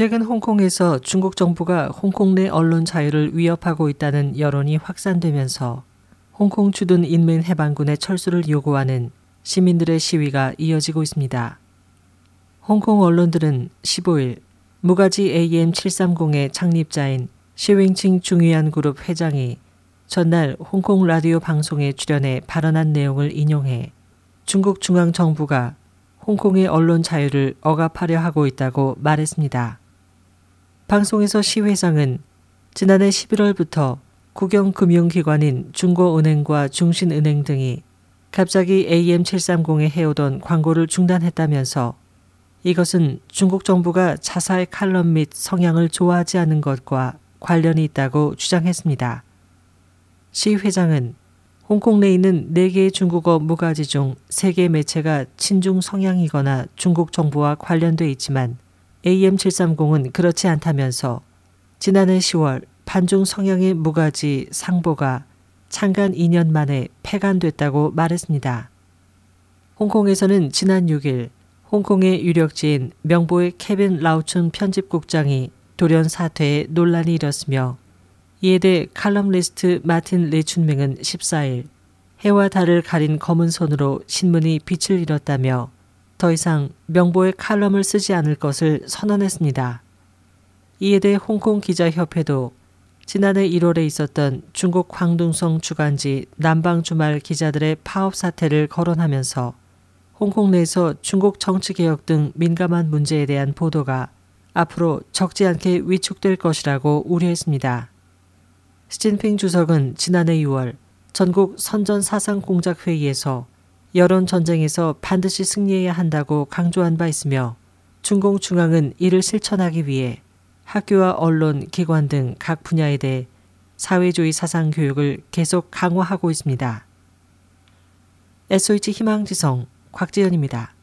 최근 홍콩에서 중국 정부가 홍콩 내 언론 자유를 위협하고 있다는 여론이 확산되면서 홍콩 주둔 인민 해방군의 철수를 요구하는 시민들의 시위가 이어지고 있습니다. 홍콩 언론들은 15일 무가지 AM730의 창립자인 시윙칭 중위안 그룹 회장이 전날 홍콩 라디오 방송에 출연해 발언한 내용을 인용해 중국 중앙 정부가 홍콩의 언론 자유를 억압하려 하고 있다고 말했습니다. 방송에서 시 회장은 지난해 11월부터 국영금융기관인 중고은행과 중신은행 등이 갑자기 AM730에 해오던 광고를 중단했다면서 이것은 중국 정부가 자사의 칼럼 및 성향을 좋아하지 않은 것과 관련이 있다고 주장했습니다. 시 회장은 홍콩 내에 있는 4개의 중국어 무가지 중 3개 매체가 친중 성향이거나 중국 정부와 관련돼 있지만 AM730은 그렇지 않다면서 지난해 10월 반중 성향의 무가지 상보가 창간 2년 만에 폐간됐다고 말했습니다. 홍콩에서는 지난 6일 홍콩의 유력지인 명보의 케빈 라우춘 편집국장이 돌연 사퇴에 논란이 일었으며 이에 대해 칼럼리스트 마틴 레춘맹은 14일 해와 달을 가린 검은 손으로 신문이 빛을 잃었다며 더 이상 명보의 칼럼을 쓰지 않을 것을 선언했습니다. 이에 대해 홍콩 기자협회도 지난해 1월에 있었던 중국 광둥성 주간지 남방 주말 기자들의 파업 사태를 거론하면서 홍콩 내에서 중국 정치 개혁 등 민감한 문제에 대한 보도가 앞으로 적지 않게 위축될 것이라고 우려했습니다. 시진핑 주석은 지난해 6월 전국 선전 사상 공작 회의에서 여론 전쟁에서 반드시 승리해야 한다고 강조한 바 있으며 중공 중앙은 이를 실천하기 위해 학교와 언론, 기관 등 각 분야에 대해 사회주의 사상 교육을 계속 강화하고 있습니다. SOH 희망지성 곽지연입니다.